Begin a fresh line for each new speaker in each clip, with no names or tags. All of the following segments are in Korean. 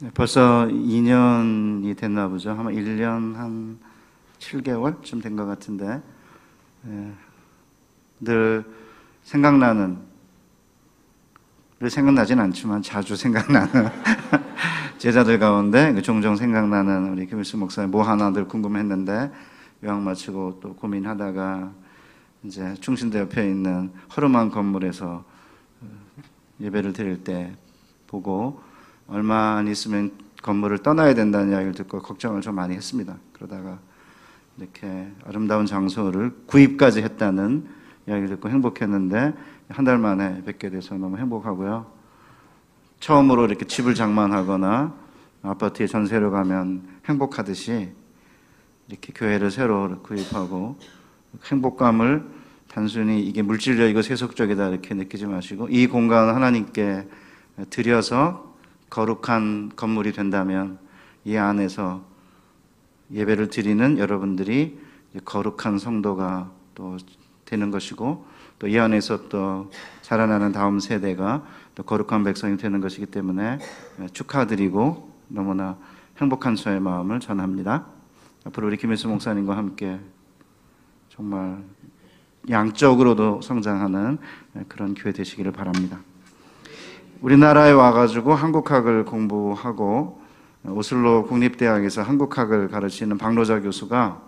네, 벌써 2년이 됐나 보죠. 아마 1년 한 7개월쯤 된 것 같은데 예, 늘 생각나는 늘 생각나진 않지만 자주 생각나는 제자들 가운데 그 종종 생각나는 우리 김일수 목사님 뭐 하나 늘 궁금했는데 요양 마치고 또 고민하다가 이제 충신대 옆에 있는 허름한 건물에서 어, 예배를 드릴 때 보고 얼마 안 있으면 건물을 떠나야 된다는 이야기를 듣고 걱정을 좀 많이 했습니다. 그러다가 이렇게 아름다운 장소를 구입까지 했다는 이야기를 듣고 행복했는데 한 달 만에 뵙게 돼서 너무 행복하고요. 처음으로 이렇게 집을 장만하거나 아파트에 전세를 가면 행복하듯이 이렇게 교회를 새로 구입하고 행복감을 단순히 이게 물질적이고 세속적이다 이렇게 느끼지 마시고 이 공간을 하나님께 드려서 거룩한 건물이 된다면 이 안에서 예배를 드리는 여러분들이 거룩한 성도가 또 되는 것이고 또 이 안에서 또 자라나는 다음 세대가 또 거룩한 백성이 되는 것이기 때문에 축하드리고 너무나 행복한 저의 마음을 전합니다. 앞으로 우리 김일수 목사님과 함께 정말 양적으로도 성장하는 그런 교회 되시기를 바랍니다. 우리나라에 와가지고 한국학을 공부하고 오슬로 국립대학에서 한국학을 가르치는 박노자 교수가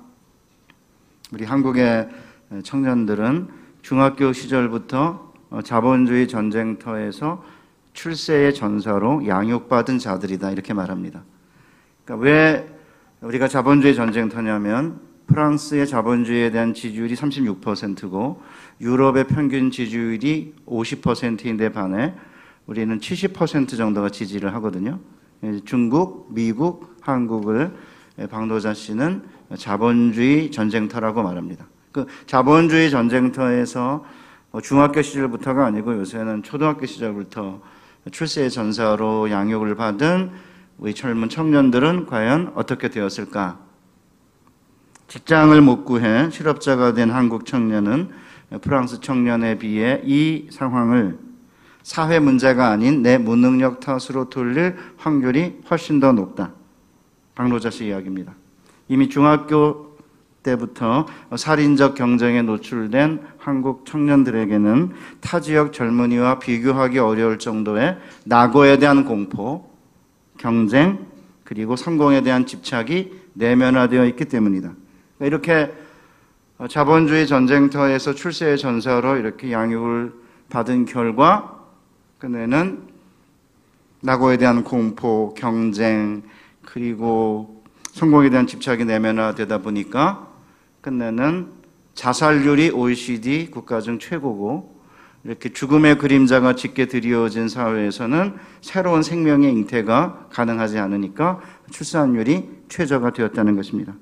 우리 한국의 청년들은 중학교 시절부터 자본주의 전쟁터에서 출세의 전사로 양육받은 자들이다 이렇게 말합니다. 그러니까 왜 우리가 자본주의 전쟁터냐면 프랑스의 자본주의에 대한 지지율이 36%고 유럽의 평균 지지율이 50%인데 반해 우리는 70% 정도가 지지를 하거든요. 중국, 미국, 한국을 박노자 씨는 자본주의 전쟁터라고 말합니다. 그 자본주의 전쟁터에서 뭐 중학교 시절부터가 아니고 요새는 초등학교 시절부터 출세의 전사로 양육을 받은 우리 젊은 청년들은 과연 어떻게 되었을까? 직장을 못 구해 실업자가 된 한국 청년은 프랑스 청년에 비해 이 상황을 사회 문제가 아닌 내 무능력 탓으로 돌릴 확률이 훨씬 더 높다. 박노자 씨 이야기입니다. 이미 중학교 때부터 살인적 경쟁에 노출된 한국 청년들에게는 타 지역 젊은이와 비교하기 어려울 정도의 낙오에 대한 공포, 경쟁, 그리고 성공에 대한 집착이 내면화되어 있기 때문이다. 이렇게 자본주의 전쟁터에서 출세의 전사로 이렇게 양육을 받은 결과 그네는 낙오에 대한 공포, 경쟁, 그리고 성공에 대한 집착이 내면화되다 보니까 끝내는 자살률이 OECD 국가 중 최고고 이렇게 죽음의 그림자가 짙게 드리워진 사회에서는 새로운 생명의 잉태가 가능하지 않으니까 출산율이 최저가 되었다는 것입니다.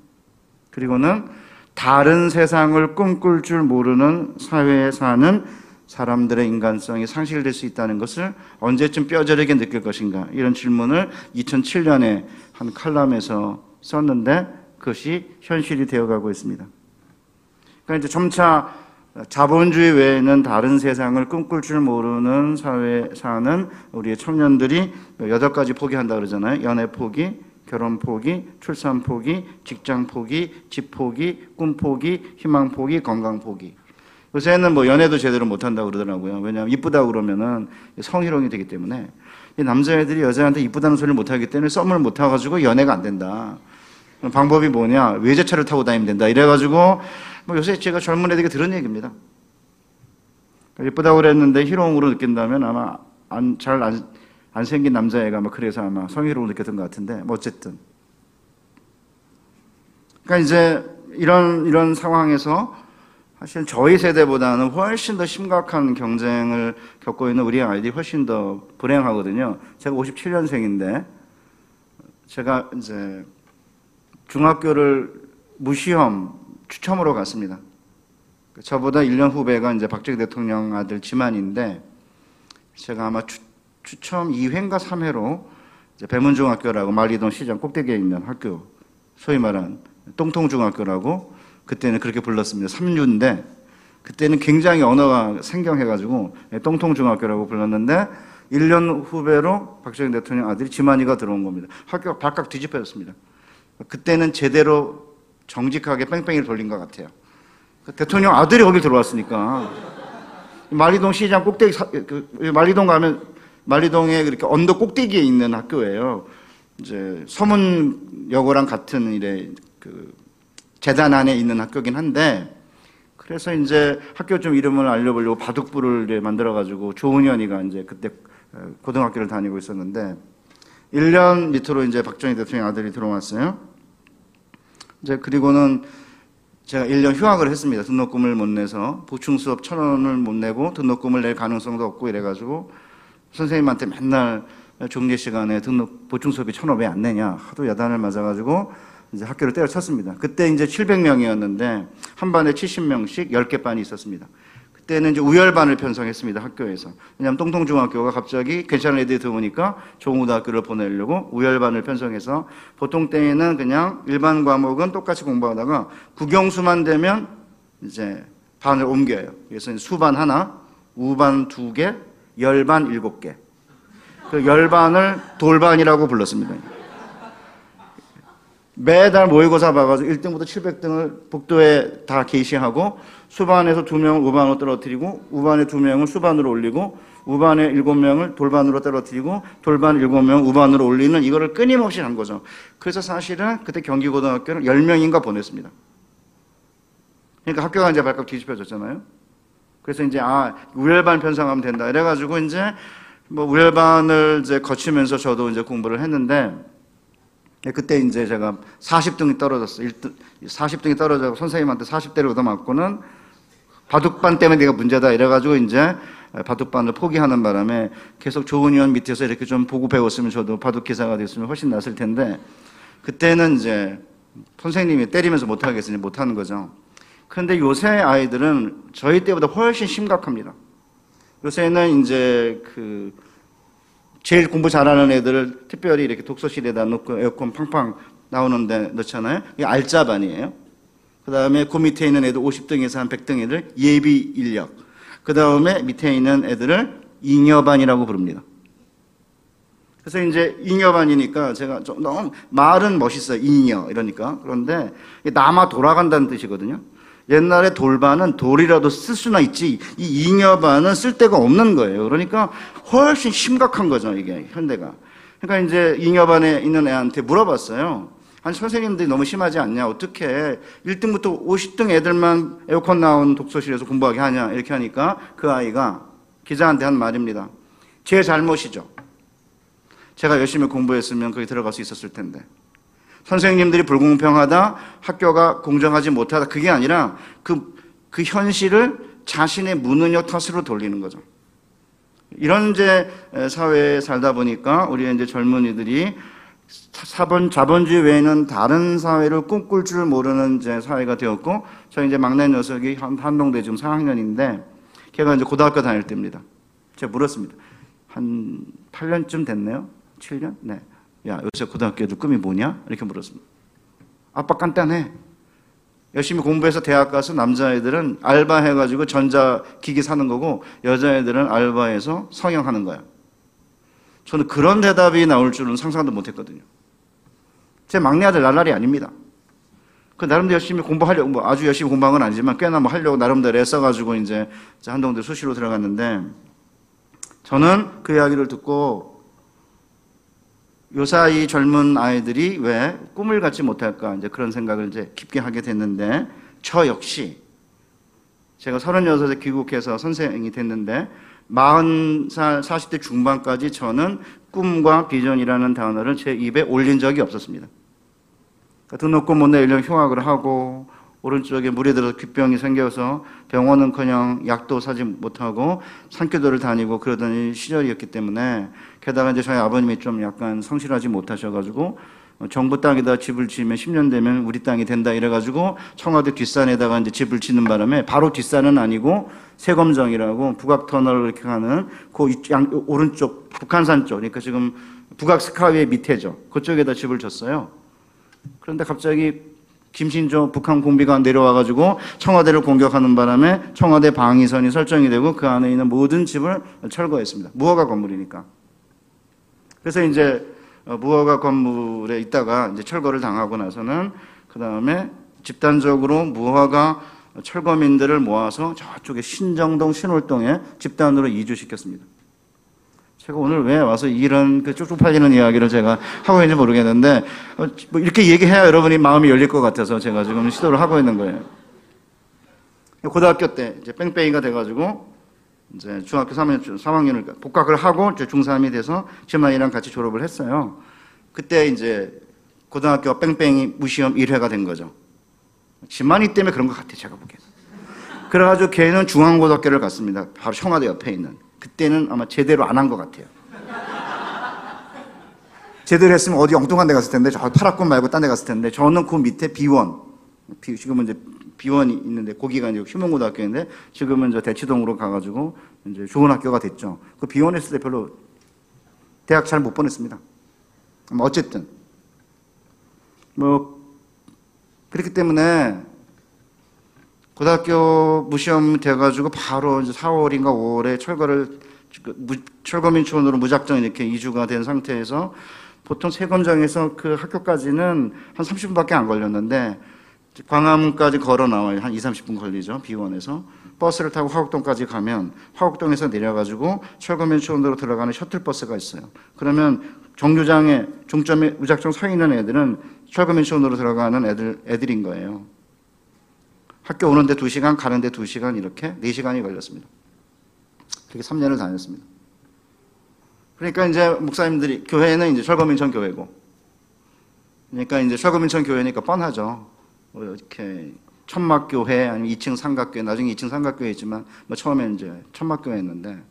그리고는 다른 세상을 꿈꿀 줄 모르는 사회에 사는 사람들의 인간성이 상실될 수 있다는 것을 언제쯤 뼈저리게 느낄 것인가 이런 질문을 2007년에 한 칼럼에서 썼는데 그것이 현실이 되어가고 있습니다. 그러니까 이제 점차 자본주의 외에는 다른 세상을 꿈꿀 줄 모르는 사회에 사는 우리의 청년들이 여덟 가지 포기한다 그러잖아요. 연애 포기, 결혼 포기, 출산 포기, 직장 포기, 집 포기, 꿈 포기, 희망 포기, 건강 포기. 요새는 뭐 연애도 제대로 못한다고 그러더라고요. 왜냐하면 이쁘다고 그러면은 성희롱이 되기 때문에 이 남자애들이 여자한테 이쁘다는 소리를 못하기 때문에 썸을 못 타가지고 연애가 안 된다. 방법이 뭐냐? 외제차를 타고 다니면 된다. 이래가지고 뭐 요새 제가 젊은 애들에게 들은 얘기입니다. 예쁘다고 그랬는데 희롱으로 느낀다면 아마 잘안 안 생긴 남자애가 뭐 그래서 아마 성희롱을 느꼈던 것 같은데 뭐 어쨌든 그러니까 이제 이런 이런 상황에서 사실 저희 세대보다는 훨씬 더 심각한 경쟁을 겪고 있는 우리 아이들이 훨씬 더 불행하거든요. 제가 57년생인데 제가 이제 중학교를 무시험 추첨으로 갔습니다. 저보다 1년 후배가 이제 박정희 대통령 아들 지만인데 제가 아마 추, 추첨 2회인가 3회로 배문중학교라고 말리동 시장 꼭대기에 있는 학교 소위 말한 똥통중학교라고 그때는 그렇게 불렀습니다. 3류인데 그때는 굉장히 언어가 생경해가지고 똥통중학교라고 불렀는데 1년 후배로 박정희 대통령 아들이 지만이가 들어온 겁니다. 학교가 발칵 뒤집혀졌습니다. 그때는 제대로 정직하게 뺑뺑이를 돌린 것 같아요. 그 대통령 아들이 거기 들어왔으니까. 말리동 시장 꼭대기, 사- 그, 말리동 가면, 말리동에 그렇게 언덕 꼭대기에 있는 학교예요. 이제 서문여고랑 같은 이래 그 재단 안에 있는 학교긴 한데, 그래서 이제 학교 좀 이름을 알려보려고 바둑부를 만들어가지고 조은현이가 이제 그때 어, 고등학교를 다니고 있었는데 1년 밑으로 이제 박정희 대통령 아들이 들어왔어요. 이제 그리고는 제가 1년 휴학을 했습니다. 등록금을 못 내서 보충 수업 천 원을 못 내고 등록금을 낼 가능성도 없고 이래가지고 선생님한테 맨날 종례 시간에 등록 보충 수업이 천 원왜 안 내냐 하도 야단을 맞아가지고 이제 학교를 때려쳤습니다. 그때 이제 700명이었는데 한 반에 70명씩 10개 반이 있었습니다. 그때는 이제 우열반을 편성했습니다. 학교에서. 왜냐하면 똥통중학교가 갑자기 괜찮은 애들이 들어오니까 종우등학교를 보내려고 우열반을 편성해서 보통 때에는 그냥 일반 과목은 똑같이 공부하다가 국영수만 되면 이제 반을 옮겨요. 그래서 수반 하나, 우반 두 개, 열반 일곱 개. 그 열반을 돌반이라고 불렀습니다. 매달 모의고사 봐가지고 1등부터 700등을 복도에 다 게시하고 수반에서 두 명을 우반으로 떨어뜨리고 우반에 두 명을 수반으로 올리고 우반에 일곱 명을 돌반으로 떨어뜨리고 돌반 일곱 명 우반으로 올리는 이거를 끊임없이 한 거죠. 그래서 사실은 그때 경기고등학교를 10명인가 보냈습니다. 그러니까 학교가 이제 발칵 뒤집혀졌잖아요. 그래서 이제 아 우열반 편성하면 된다. 이래가지고 이제 뭐 우열반을 이제 거치면서 저도 이제 공부를 했는데 예, 그때 이제 제가 40등이 떨어졌어. 1등, 40등이 떨어져서 선생님한테 40대를 얻어맞고는 바둑반 때문에 내가 문제다 이래가지고 이제 바둑반을 포기하는 바람에 계속 좋은 의원 밑에서 이렇게 좀 보고 배웠으면 저도 바둑 기사가 됐으면 훨씬 낫을 텐데 그때는 이제 선생님이 때리면서 못하겠으니 못하는 거죠. 그런데 요새 아이들은 저희 때보다 훨씬 심각합니다. 요새는 이제 그 제일 공부 잘하는 애들을 특별히 이렇게 독서실에다 놓고 에어컨 팡팡 나오는데 넣잖아요. 이게 알짜반이에요. 그 다음에 그 밑에 있는 애들 50등에서 한 100등 애들 예비 인력. 그 다음에 밑에 있는 애들을 잉여반이라고 부릅니다. 그래서 이제 잉여반이니까 제가 좀 너무 말은 멋있어요. 잉여 이러니까. 그런데 남아 돌아간다는 뜻이거든요. 옛날에 돌반은 돌이라도 쓸 수나 있지 이 잉여반은 쓸 데가 없는 거예요. 그러니까 훨씬 심각한 거죠 이게 현대가. 그러니까 이제 잉여반에 있는 애한테 물어봤어요. 아니 선생님들이 너무 심하지 않냐? 어떻게 1등부터 50등 애들만 에어컨 나온 독서실에서 공부하게 하냐? 이렇게 하니까 그 아이가 기자한테 한 말입니다. 제 잘못이죠. 제가 열심히 공부했으면 거기 들어갈 수 있었을 텐데. 선생님들이 불공평하다, 학교가 공정하지 못하다, 그게 아니라 그, 그 현실을 자신의 무능력 탓으로 돌리는 거죠. 이런 이제 사회에 살다 보니까 우리 이제 젊은이들이 사본, 자본주의 외에는 다른 사회를 꿈꿀 줄 모르는 이제 사회가 되었고, 저 이제 막내 녀석이 한, 한동대 지금 4학년인데, 걔가 이제 고등학교 다닐 때입니다. 제가 물었습니다. 한 8년쯤 됐네요? 7년? 네. 야, 요새 고등학교 애들 꿈이 뭐냐? 이렇게 물었습니다. 아빠 간단해. 열심히 공부해서 대학 가서 남자애들은 알바해가지고 전자기기 사는 거고, 여자애들은 알바해서 성형하는 거야. 저는 그런 대답이 나올 줄은 상상도 못 했거든요. 제 막내 아들 날라리 아닙니다. 그 나름대로 열심히 공부하려고, 뭐 아주 열심히 공부한 건 아니지만 꽤나 뭐 하려고 나름대로 애써가지고 이제 한동대 수시로 들어갔는데, 저는 그 이야기를 듣고 요사 이 젊은 아이들이 왜 꿈을 갖지 못할까 이제 그런 생각을 이제 깊게 하게 됐는데 저 역시 제가 36에 귀국해서 선생이 됐는데 40살, 40대 중반까지 저는 꿈과 비전이라는 단어를 제 입에 올린 적이 없었습니다. 그러니까 등록금 못 내 1년 휴학을 하고 오른쪽에 물이 들어서 귓병이 생겨서 병원은커녕 약도 사지 못하고 산교도를 다니고 그러던 시절이었기 때문에 게다가 이제 저희 아버님이 좀 약간 성실하지 못하셔가지고 정부 땅에다 집을 지으면 10년 되면 우리 땅이 된다 이래가지고 청와대 뒷산에다가 이제 집을 짓는 바람에 바로 뒷산은 아니고 세검정이라고 북악터널 이렇게 가는 그 양, 오른쪽 북한산 쪽 그러니까 지금 북악 스카이의 밑에죠 그쪽에다 집을 졌어요. 그런데 갑자기 김신조 북한 공비가 내려와가지고 청와대를 공격하는 바람에 청와대 방위선이 설정이 되고 그 안에 있는 모든 집을 철거했습니다. 무허가 건물이니까. 그래서 이제 어, 무허가 건물에 있다가 이제 철거를 당하고 나서는 그 다음에 집단적으로 무허가 철거민들을 모아서 저쪽에 신정동, 신월동에 집단으로 이주시켰습니다. 제가 오늘 왜 와서 이런 그 쭉쭉 팔리는 이야기를 제가 하고 있는지 모르겠는데 어, 뭐 이렇게 얘기해야 여러분이 마음이 열릴 것 같아서 제가 지금 시도를 하고 있는 거예요. 고등학교 때 이제 뺑뺑이가 돼가지고 이제 중학교 3학년, 3학년을 복학을 하고 이제 중3이 돼서 지만이랑 같이 졸업을 했어요. 그때 이제 고등학교 뺑뺑이 무시험 1회가 된 거죠. 지만이 때문에 그런 것 같아요, 제가 보기에는. 그래가지고 걔는 중앙고등학교를 갔습니다. 바로 청와대 옆에 있는. 그때는 아마 제대로 안 한 것 같아요. 제대로 했으면 어디 엉뚱한 데 갔을 텐데, 저 파라군 말고 딴 데 갔을 텐데, 저는 그 밑에 비원. 비- 지금은 이제 비원이 있는데, 거기가 이제 휴먼고등학교인데, 지금은 저 대치동으로 가가지고, 이제 좋은 학교가 됐죠. 그 비원 했을 때 별로 대학 잘 못 보냈습니다. 뭐 어쨌든. 뭐, 그렇기 때문에, 고등학교 무시험 돼가지고 바로 이제 4월인가 5월에 철거를 그 무- 철거민촌으로 무작정 이렇게 이주가 된 상태에서 보통 세검장에서 그 학교까지는 한 30분밖에 안 걸렸는데 광화문까지 걸어 나와요. 한 2, 30분 걸리죠. 비원에서 버스를 타고 화곡동까지 가면 화곡동에서 내려가지고 철거민촌으로 들어가는 셔틀버스가 있어요. 그러면 정류장에 종점에 무작정 서 있는 애들은 철거민촌으로 들어가는 애들 애들인 거예요. 학교 오는데 2시간, 가는데 2시간 이렇게 4시간이 걸렸습니다. 그렇게 3년을 다녔습니다. 그러니까 이제 목사님들이 교회는 이제 철거민천 교회고 그러니까 이제 철거민천 교회니까 뻔하죠. 뭐 이렇게 천막교회 아니면 2층 삼각교회 나중에 2층 삼각교회지만 뭐 처음에 이제 천막교회였는데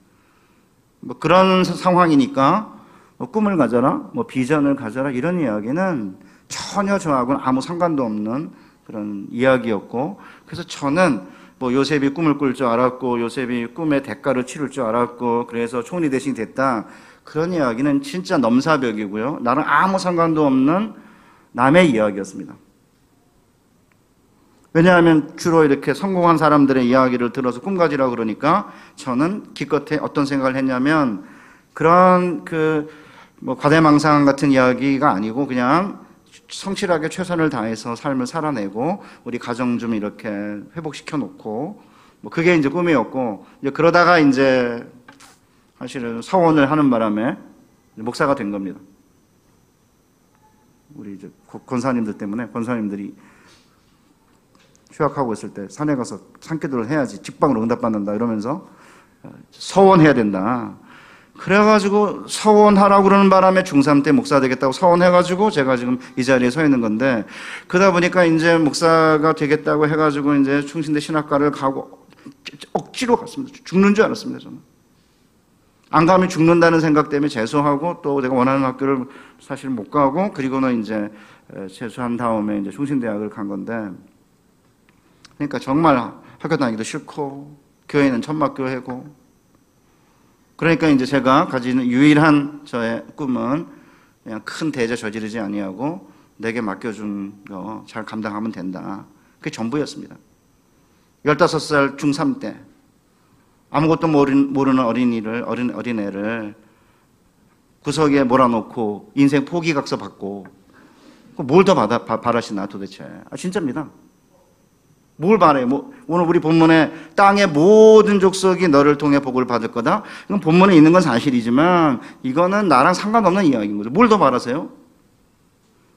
뭐 그런 사- 상황이니까 뭐 꿈을 가져라, 뭐 비전을 가져라 이런 이야기는 전혀 저하고는 아무 상관도 없는 그런 이야기였고 그래서 저는 뭐 요셉이 꿈을 꿀 줄 알았고 요셉이 꿈의 대가를 치를 줄 알았고 그래서 총리 대신이 됐다. 그런 이야기는 진짜 넘사벽이고요. 나랑 아무 상관도 없는 남의 이야기였습니다. 왜냐하면 주로 이렇게 성공한 사람들의 이야기를 들어서 꿈가지라 그러니까 저는 기껏해 어떤 생각을 했냐면 그런 그 뭐 과대망상 같은 이야기가 아니고 그냥 성실하게 최선을 다해서 삶을 살아내고 우리 가정 좀 이렇게 회복시켜 놓고 뭐 그게 이제 꿈이었고 이제 그러다가 이제 사실은 서원을 하는 바람에 목사가 된 겁니다. 우리 이제 고- 권사님들 때문에 권사님들이 휴학하고 있을 때 산에 가서 산기도를 해야지 직방으로 응답받는다 이러면서 어, 서원해야 된다. 그래가지고 서원하라고 그러는 바람에 중3 때 목사 되겠다고 서원해가지고 제가 지금 이 자리에 서 있는 건데 그러다 보니까 이제 목사가 되겠다고 해가지고 이제 충신대 신학과를 가고 억지로 갔습니다. 죽는 줄 알았습니다 저는. 안 가면 죽는다는 생각 때문에 재수하고 또 제가 원하는 학교를 사실 못 가고 그리고는 이제 에, 재수한 다음에 이제 충신대학을 간 건데 그러니까 정말 학교 다니기도 싫고 교회는 천막교회고 그러니까 이제 제가 가지는 유일한 저의 꿈은 그냥 큰 대죄 저지르지 아니하고 내게 맡겨준 거 잘 감당하면 된다. 그게 전부였습니다. 15살 중3 때 아무것도 모르는, 어린이를 어린 어린애를 구석에 몰아놓고 인생 포기각서 받고 뭘더 받아 바- 바라시나 도대체? 아 진짜입니다. 뭘 바래? 뭐 오늘 우리 본문에 땅의 모든 족속이 너를 통해 복을 받을 거다. 이건 본문에 있는 건 사실이지만 이거는 나랑 상관없는 이야기인 거죠. 뭘 더 바라세요?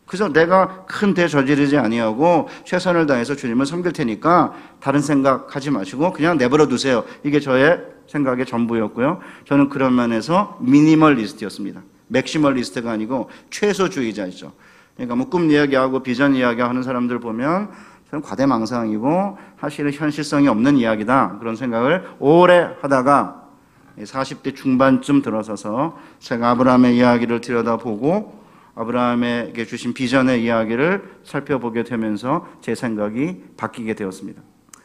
그래서 내가 큰 대 저지르지 아니하고 최선을 다해서 주님을 섬길 테니까 다른 생각하지 마시고 그냥 내버려 두세요. 이게 저의 생각의 전부였고요. 저는 그런 면에서 미니멀리스트였습니다. maximalist가 아니고 최소주의자이죠. 그러니까 뭐 꿈 이야기하고 비전 이야기하는 사람들 보면 저는 과대망상이고 사실은 현실성이 없는 이야기다 그런 생각을 오래 하다가 40대 중반쯤 들어서서 제가 아브라함의 이야기를 들여다보고 아브라함에게 주신 비전의 이야기를 살펴보게 되면서 제 생각이 바뀌게 되었습니다.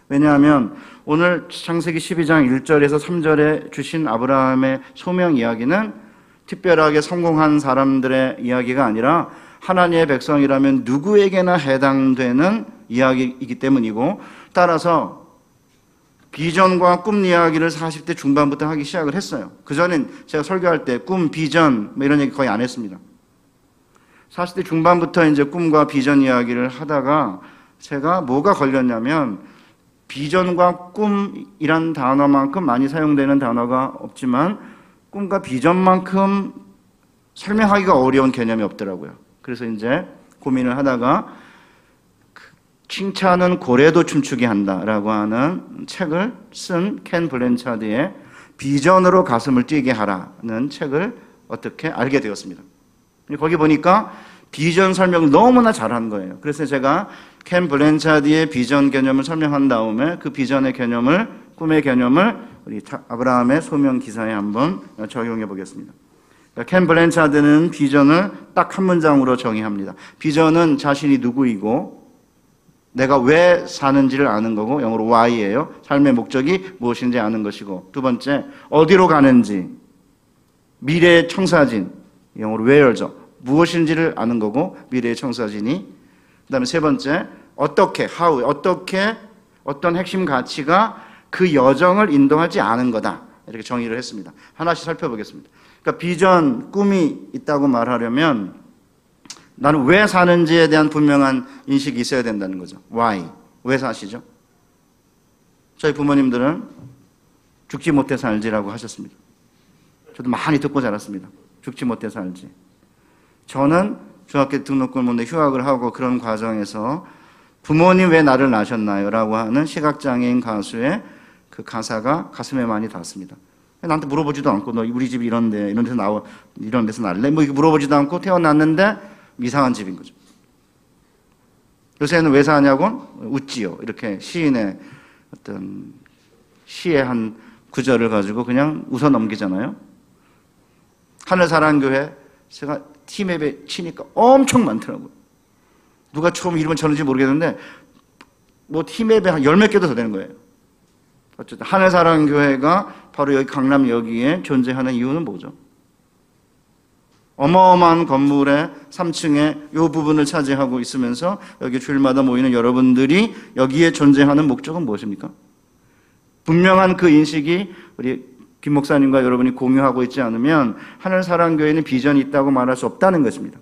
왜냐하면 오늘 창세기 12장 1절에서 3절에 주신 아브라함의 소명 이야기는 특별하게 성공한 사람들의 이야기가 아니라 하나님의 백성이라면 누구에게나 해당되는 이야기이기 때문이고 따라서 비전과 꿈 이야기를 40대 중반부터 하기 시작을 했어요. 그전엔 제가 설교할 때 꿈, 비전 뭐 이런 얘기 거의 안 했습니다. 40대 중반부터 이제 꿈과 비전 이야기를 하다가 제가 뭐가 걸렸냐면 비전과 꿈이란 단어만큼 많이 사용되는 단어가 없지만 꿈과 비전만큼 설명하기가 어려운 개념이 없더라고요. 그래서 이제 고민을 하다가 그 칭찬은 고래도 춤추게 한다라고 하는 책을 쓴 켄 블렌차드의 비전으로 가슴을 뛰게 하라는 책을 어떻게 알게 되었습니다. 거기 보니까 비전 설명을 너무나 잘한 거예요. 그래서 제가 켄 블렌차드의 비전 개념을 설명한 다음에 그 비전의 개념을 꿈의 개념을 우리 아브라함의 소명 기사에 한번 적용해 보겠습니다. 그러니까 켄 블렌차드는 비전을 딱 한 문장으로 정의합니다. 비전은 자신이 누구이고 내가 왜 사는지를 아는 거고 영어로 why예요. 삶의 목적이 무엇인지 아는 것이고 두 번째 어디로 가는지 미래의 청사진 영어로 where죠. 무엇인지를 아는 거고 미래의 청사진이 그다음에 세 번째 어떻게 how 어떻게 어떤 핵심 가치가 그 여정을 인도하지 않은 거다 이렇게 정의를 했습니다. 하나씩 살펴보겠습니다. 그러니까 비전 꿈이 있다고 말하려면 나는 왜 사는지에 대한 분명한 인식이 있어야 된다는 거죠. Why? 왜 사시죠? 저희 부모님들은 죽지 못해 살지라고 하셨습니다. 저도 많이 듣고 자랐습니다. 죽지 못해 살지. 저는 중학교 등록금 문제 휴학을 하고 그런 과정에서 부모님 왜 나를 낳으셨나요? 라고 하는 시각장애인 가수의 그 가사가 가슴에 많이 닿습니다. 나한테 물어보지도 않고 너 우리 집 이런데 이런 데서 나와 이런 데서 날래? 뭐 물어보지도 않고 태어났는데 이상한 집인 거죠. 요새는 왜 사냐고 웃지요. 이렇게 시인의 어떤 시의 한 구절을 가지고 그냥 웃어 넘기잖아요. 하늘사랑교회 제가 티맵에 치니까 엄청 많더라고요. 누가 처음 이름을 쳤는지 모르겠는데 뭐 티맵에 한 열 몇 개도 더 되는 거예요. 어쨌든 하늘사랑교회가 바로 여기 강남 여기에 존재하는 이유는 뭐죠? 어마어마한 건물의 3층에 이 부분을 차지하고 있으면서 여기 주일마다 모이는 여러분들이 여기에 존재하는 목적은 무엇입니까? 분명한 그 인식이 우리 김 목사님과 여러분이 공유하고 있지 않으면 하늘 사랑교회는 비전이 있다고 말할 수 없다는 것입니다.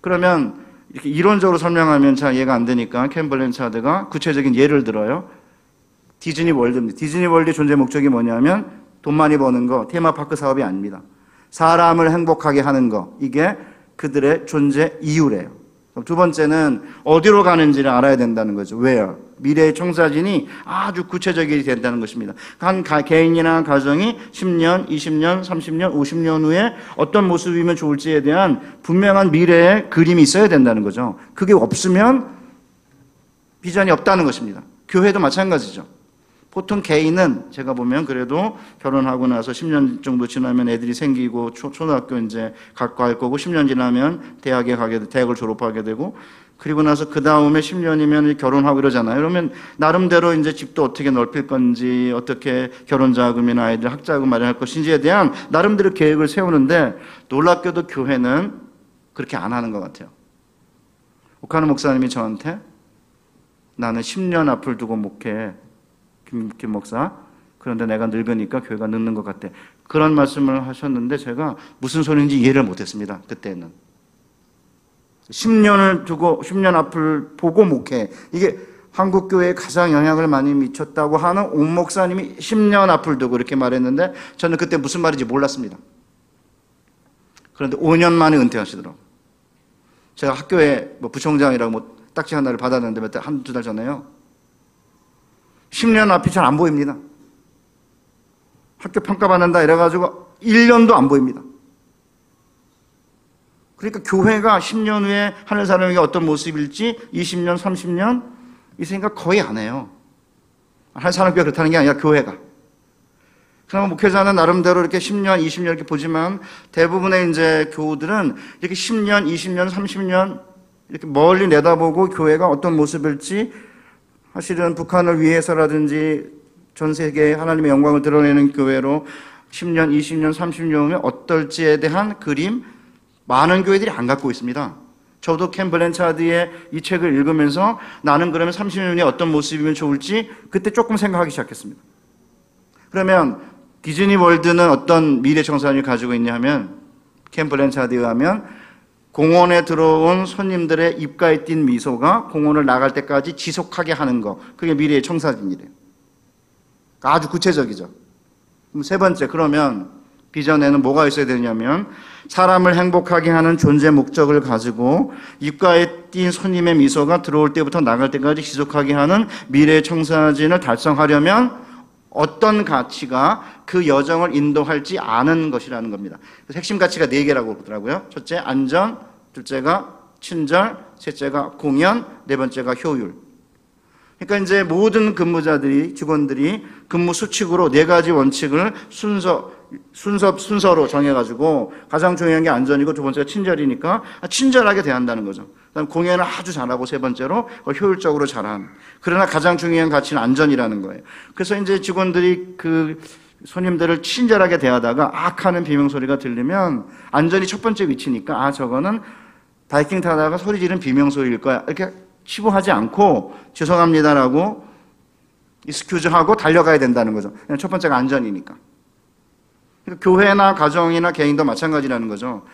그러면 이렇게 이론적으로 설명하면 잘 이해가 안 되니까 캠블렌 차드가 구체적인 예를 들어요. 디즈니 월드입니다. 디즈니 월드의 존재 목적이 뭐냐면 돈 많이 버는 거, 테마파크 사업이 아닙니다. 사람을 행복하게 하는 거. 이게 그들의 존재 이유래요. 두 번째는 어디로 가는지를 알아야 된다는 거죠. where. 미래의 청사진이 아주 구체적이 된다는 것입니다. 한 개인이나 가정이 10년, 20년, 30년, 50년 후에 어떤 모습이면 좋을지에 대한 분명한 미래의 그림이 있어야 된다는 거죠. 그게 없으면 비전이 없다는 것입니다. 교회도 마찬가지죠. 보통 개인은 제가 보면 그래도 결혼하고 나서 10년 정도 지나면 애들이 생기고 초, 초등학교 이제 갈 거고 10년 지나면 대학에 가게 돼, 대학을 졸업하게 되고 그리고 나서 그 다음에 10년이면 결혼하고 이러잖아요. 그러면 나름대로 이제 집도 어떻게 넓힐 건지 어떻게 결혼 자금이나 아이들 학자금 마련할 것인지에 대한 나름대로 계획을 세우는데 놀랍게도 교회는 그렇게 안 하는 것 같아요. 오카노 목사님이 저한테 나는 10년 앞을 두고 목회 김, 김 목사. 그런데 내가 늙으니까 교회가 늙는 것 같아. 그런 말씀을 하셨는데 제가 무슨 소리인지 이해를 못했습니다. 그때는. 10년을 두고 10년 앞을 보고 목회. 이게 한국 교회에 가장 영향을 많이 미쳤다고 하는 옥 목사님이 10년 앞을 두고 이렇게 말했는데 저는 그때 무슨 말인지 몰랐습니다. 그런데 5년 만에 은퇴하시더라고요. 제가 학교에 뭐 부총장이라고 뭐 딱지 하나를 받았는데 몇 달, 한두 달 전에요. 10년 앞이 잘 안 보입니다. 학교 평가받는다 이래가지고 1년도 안 보입니다. 그러니까 교회가 10년 후에 하는 사람에게 어떤 모습일지 20년, 30년 이 생각 거의 안 해요. 한 사람교회 그렇다는 게 아니라 교회가. 그러면 목회자는 나름대로 이렇게 10년, 20년 이렇게 보지만 대부분의 이제 교우들은 이렇게 10년, 20년, 30년 이렇게 멀리 내다보고 교회가 어떤 모습일지 사실은 북한을 위해서라든지 전 세계에 하나님의 영광을 드러내는 교회로 10년, 20년, 30년 후에 어떨지에 대한 그림 많은 교회들이 안 갖고 있습니다. 저도 켄 블렌차드의 이 책을 읽으면서 나는 그러면 30년 후에 어떤 모습이면 좋을지 그때 조금 생각하기 시작했습니다. 그러면 디즈니 월드는 어떤 미래 청사진을 가지고 있냐 하면 켄 블렌차드에 의하면 공원에 들어온 손님들의 입가에 띈 미소가 공원을 나갈 때까지 지속하게 하는 거. 그게 미래의 청사진이래요. 아주 구체적이죠. 그럼 세 번째, 그러면 비전에는 뭐가 있어야 되냐면 사람을 행복하게 하는 존재 목적을 가지고 입가에 띈 손님의 미소가 들어올 때부터 나갈 때까지 지속하게 하는 미래의 청사진을 달성하려면 어떤 가치가 그 여정을 인도할지 아는 것이라는 겁니다. 핵심 가치가 네 개라고 그러더라고요. 첫째, 안전. 둘째가 친절. 셋째가 공연. 네 번째가 효율. 그러니까 이제 모든 근무자들이, 직원들이 근무 수칙으로 네 가지 원칙을 순서, 순서, 순서로 정해가지고 가장 중요한 게 안전이고 두 번째가 친절이니까 친절하게 대한다는 거죠. 그다음 공연을 아주 잘하고 세 번째로 효율적으로 잘한. 그러나 가장 중요한 가치는 안전이라는 거예요. 그래서 이제 직원들이 그 손님들을 친절하게 대하다가 악 하는 비명 소리가 들리면 안전이 첫 번째 위치니까 아 저거는 바이킹 타다가 소리 지른 비명 소리일 거야. 이렇게 치부하지 않고 죄송합니다라고 이스큐즈하고 달려가야 된다는 거죠. 첫 번째가 안전이니까. 교회나 가정이나 개인도 마찬가지라는 거죠.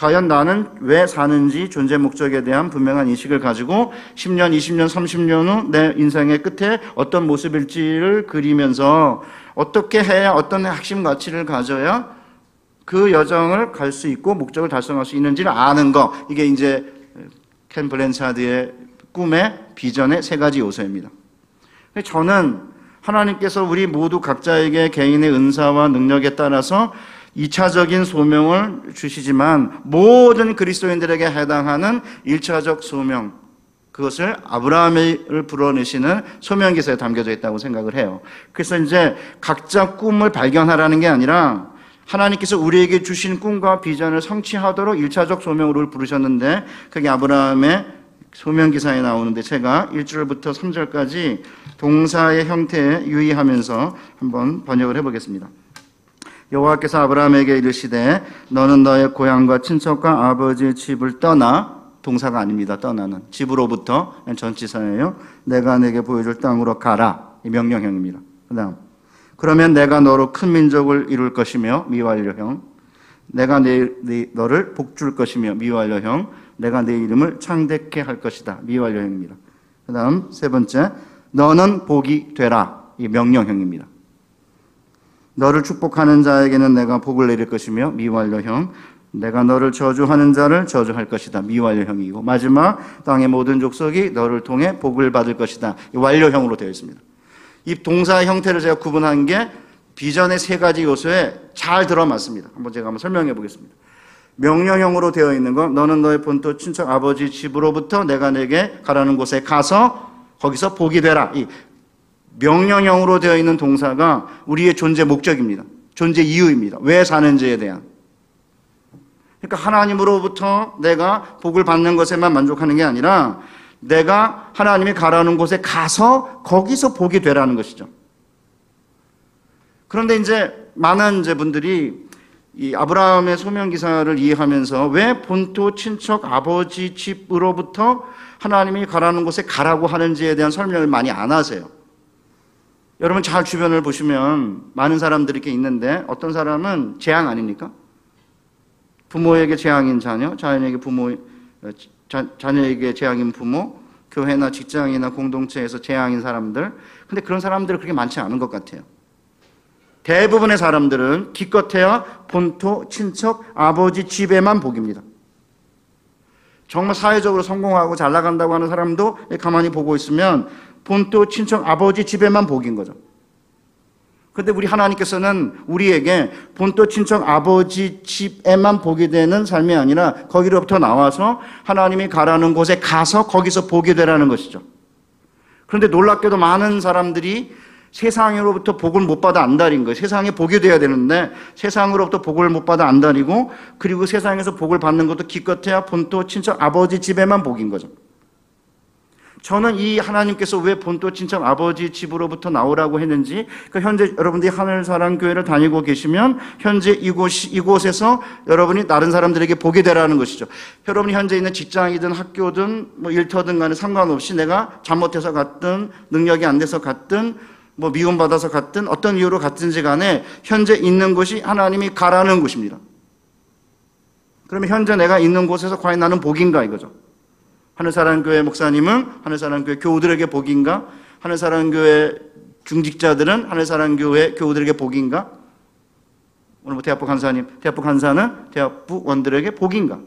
과연 나는 왜 사는지 존재 목적에 대한 분명한 인식을 가지고 10년, 20년, 30년 후 내 인생의 끝에 어떤 모습일지를 그리면서 어떻게 해야 어떤 핵심 가치를 가져야 그 여정을 갈 수 있고 목적을 달성할 수 있는지를 아는 거. 이게 이제 켄 블렌차드의 꿈의 비전의 세 가지 요소입니다. 저는 하나님께서 우리 모두 각자에게 개인의 은사와 능력에 따라서 2차적인 소명을 주시지만 모든 그리스도인들에게 해당하는 1차적 소명 그것을 아브라함을 불어내시는 소명 기사에 담겨져 있다고 생각을 해요. 그래서 이제 각자 꿈을 발견하라는 게 아니라 하나님께서 우리에게 주신 꿈과 비전을 성취하도록 1차적 소명으로 부르셨는데 그게 아브라함의 소명 기사에 나오는데 제가 1절부터 3절까지 동사의 형태에 유의하면서 한번 번역을 해 보겠습니다. 여호와께서 아브라함에게 이르시되 너는 너의 고향과 친척과 아버지의 집을 떠나 동사가 아닙니다. 떠나는 집으로부터 전치사예요. 내가 내게 보여줄 땅으로 가라. 이 명령형입니다. 그다음 그러면 내가 너로 큰 민족을 이룰 것이며 미완료형 내가 내, 내 너를 복줄 것이며 미완료형 내가 내 이름을 창대케 할 것이다. 미완료형입니다. 그다음 세 번째 너는 복이 되라. 이 명령형입니다. 너를 축복하는 자에게는 내가 복을 내릴 것이며 미완료형 내가 너를 저주하는 자를 저주할 것이다. 미완료형이고 마지막 땅의 모든 족속이 너를 통해 복을 받을 것이다. 완료형으로 되어 있습니다. 이 동사의 형태를 제가 구분한 게 비전의 세 가지 요소에 잘 들어맞습니다. 한번 제가 한번 설명해 보겠습니다. 명령형으로 되어 있는 건 너는 너의 본토 친척 아버지 집으로부터 내가 내게 가라는 곳에 가서 거기서 복이 되라. 이 명령형으로 되어 있는 동사가 우리의 존재 목적입니다. 존재 이유입니다. 왜 사는지에 대한. 그러니까 하나님으로부터 내가 복을 받는 것에만 만족하는 게 아니라 내가 하나님이 가라는 곳에 가서 거기서 복이 되라는 것이죠. 그런데 이제 많은 이제 분들이 이 아브라함의 소명 기사를 이해하면서 왜 본토 친척 아버지 집으로부터 하나님이 가라는 곳에 가라고 하는지에 대한 설명을 많이 안 하세요. 여러분 잘 주변을 보시면 많은 사람들이 이렇게 있는데 어떤 사람은 재앙 아닙니까? 부모에게 재앙인 자녀, 자녀에게 부모, 자, 자녀에게 재앙인 부모, 교회나 직장이나 공동체에서 재앙인 사람들. 근데 그런 사람들은 그렇게 많지 않은 것 같아요. 대부분의 사람들은 기껏해야 본토, 친척, 아버지 집에만 복입니다. 정말 사회적으로 성공하고 잘 나간다고 하는 사람도 가만히 보고 있으면 본토, 친척, 아버지 집에만 복인 거죠. 근데 우리 하나님께서는 우리에게 본토, 친척, 아버지 집에만 복이 되는 삶이 아니라 거기로부터 나와서 하나님이 가라는 곳에 가서 거기서 복이 되라는 것이죠. 그런데 놀랍게도 많은 사람들이 세상으로부터 복을 못 받아 안달인 거예요. 세상에 복이 돼야 되는데 세상으로부터 복을 못 받아 안달이고 그리고 세상에서 복을 받는 것도 기껏해야 본토, 친척, 아버지 집에만 복인 거죠. 저는 이 하나님께서 왜 본토 친척 아버지 집으로부터 나오라고 했는지, 그 현재 여러분들이 하늘사랑 교회를 다니고 계시면 현재 이곳, 이곳에서 여러분이 다른 사람들에게 보게 되라는 것이죠. 여러분이 현재 있는 직장이든 학교든 뭐 일터든 간에 상관없이 내가 잘못해서 갔든 능력이 안 돼서 갔든 뭐 미움받아서 갔든 어떤 이유로 갔든지 간에 현재 있는 곳이 하나님이 가라는 곳입니다. 그러면 현재 내가 있는 곳에서 과연 나는 복인가 이거죠. 하늘사랑교회 목사님은 하늘사랑교회 교우들에게 복인가? 하늘사랑교회 중직자들은 하늘사랑교회 교우들에게 복인가? 오늘 뭐 대학부 간사님, 대학부 간사는 대학부 원들에게 복인가?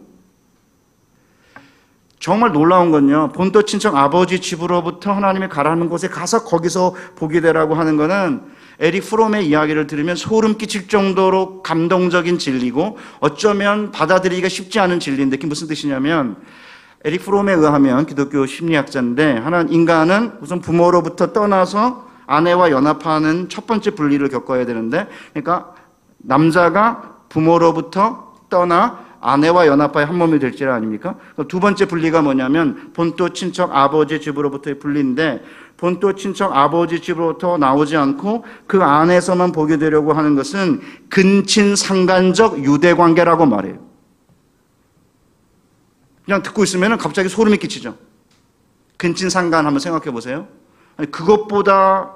정말 놀라운 건요. 본토 친척 아버지 집으로부터 하나님이 가라는 곳에 가서 거기서 복이 되라고 하는 거는 에릭 프롬의 이야기를 들으면 소름 끼칠 정도로 감동적인 진리고 어쩌면 받아들이기가 쉽지 않은 진리인데 그게 무슨 뜻이냐면 에릭 프롬에 의하면 기독교 심리학자인데 하나 인간은 우선 부모로부터 떠나서 아내와 연합하는 첫 번째 분리를 겪어야 되는데 그러니까 남자가 부모로부터 떠나 아내와 연합하여 한 몸이 될지 아닙니까? 두 번째 분리가 뭐냐면 본토 친척 아버지 집으로부터의 분리인데 본토 친척 아버지 집으로부터 나오지 않고 그 안에서만 보게 되려고 하는 것은 근친 상간적 유대 관계라고 말해요. 그냥 듣고 있으면 갑자기 소름이 끼치죠. 근친 상간 한번 생각해 보세요. 그것보다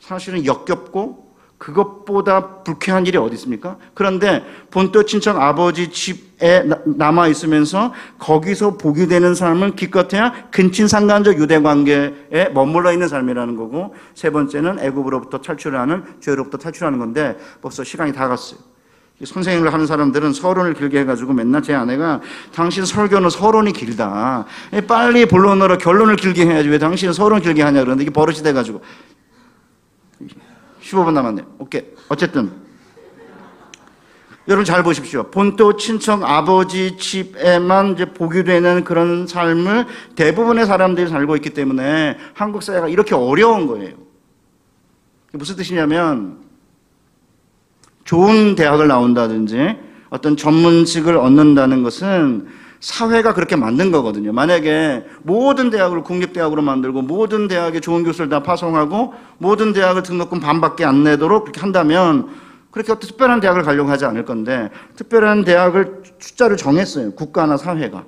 사실은 역겹고 그것보다 불쾌한 일이 어디 있습니까? 그런데 본토 친척 아버지 집에 남아 있으면서 거기서 복이 되는 삶을 기껏해야 근친상간적 유대 관계에 머물러 있는 삶이라는 거고 세 번째는 애굽으로부터 탈출하는 죄로부터 탈출하는 건데 벌써 시간이 다 갔어요. 선생님을 하는 사람들은 서론을 길게 해가지고 맨날 제 아내가 당신 설교는 서론이 길다. 빨리 본론으로 결론을 길게 해야지 왜 당신은 서론 길게 하냐 그러는데 이게 버릇이 돼가지고 15분 남았네요. 오케이. 어쨌든 여러분 잘 보십시오. 본토 친척 아버지 집에만 이제 보게 되는 그런 삶을 대부분의 사람들이 살고 있기 때문에 한국 사회가 이렇게 어려운 거예요. 무슨 뜻이냐면 좋은 대학을 나온다든지 어떤 전문직을 얻는다는 것은 사회가 그렇게 만든 거거든요. 만약에 모든 대학을 국립대학으로 만들고 모든 대학에 좋은 교수를 다 파송하고 모든 대학을 등록금 반밖에 안 내도록 그렇게 한다면 그렇게 어떤 특별한 대학을 가려고 하지 않을 건데 특별한 대학을 숫자를 정했어요. 국가나 사회가.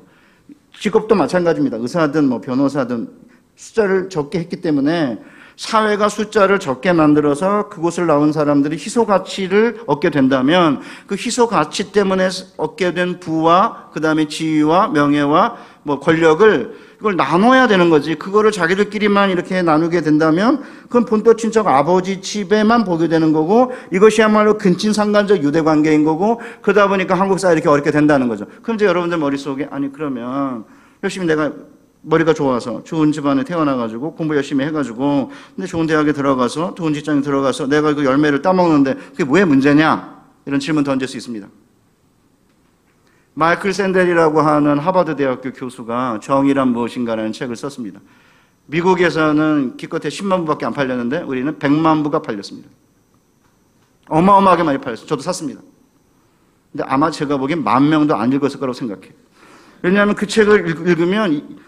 직업도 마찬가지입니다. 의사든 뭐 변호사든 숫자를 적게 했기 때문에 사회가 숫자를 적게 만들어서 그곳을 나온 사람들이 희소 가치를 얻게 된다면 그 희소 가치 때문에 얻게 된 부와 그다음에 지위와 명예와 뭐 권력을 이걸 나눠야 되는 거지. 그거를 자기들끼리만 이렇게 나누게 된다면 그건 본토 친척 아버지 집에만 보게 되는 거고 이것이야말로 근친 상간적 유대 관계인 거고 그러다 보니까 한국 사회 이렇게 어렵게 된다는 거죠. 그럼 이제 여러분들 머릿속에 아니 그러면 열심히 내가 머리가 좋아서 좋은 집안에 태어나가지고 공부 열심히 해가지고 근데 좋은 대학에 들어가서 좋은 직장에 들어가서 내가 그 열매를 따먹는데 그게 왜 문제냐? 이런 질문 던질 수 있습니다. 마이클 샌델이라고 하는 하버드 대학교 교수가 정의란 무엇인가라는 책을 썼습니다. 미국에서는 기껏해 10만 부밖에 안 팔렸는데 우리는 100만 부가 팔렸습니다. 어마어마하게 많이 팔렸어요. 저도 샀습니다. 근데 아마 제가 보기엔 만 명도 안 읽었을 거라고 생각해요. 왜냐하면 그 책을 읽으면